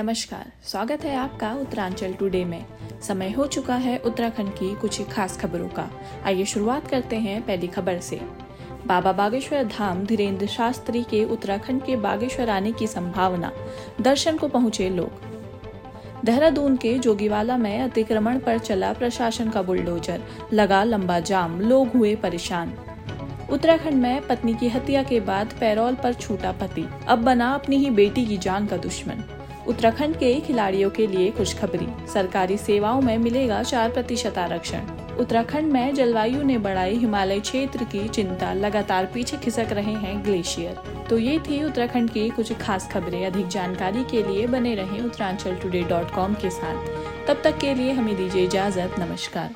नमस्कार, स्वागत है आपका उत्तरांचल टुडे में। समय हो चुका है उत्तराखंड की कुछ खास खबरों का। आइए शुरुआत करते हैं पहली खबर से। बाबा बागेश्वर धाम धीरेन्द्र शास्त्री के उत्तराखंड के बागेश्वर आने की संभावना। दर्शन को पहुँचे लोग। देहरादून के जोगीवाला में अतिक्रमण पर चला प्रशासन का बुलडोजर। लगा लंबा जाम, लोग हुए परेशान। उत्तराखंड में पत्नी की हत्या के बाद पैरोल पर छूटा पति। अब बना अपनी ही बेटी की जान का दुश्मन। उत्तराखंड के खिलाड़ियों के लिए खुशखबरी। सरकारी सेवाओं में मिलेगा चार प्रतिशत आरक्षण। उत्तराखंड में जलवायु ने बढ़ाई हिमालय क्षेत्र की चिंता। लगातार पीछे खिसक रहे हैं ग्लेशियर। तो ये थी उत्तराखंड की कुछ खास खबरें। अधिक जानकारी के लिए बने रहें उत्तरांचल टुडे डॉट कॉम के साथ। तब तक के लिए हमें दीजिए इजाज़त। नमस्कार।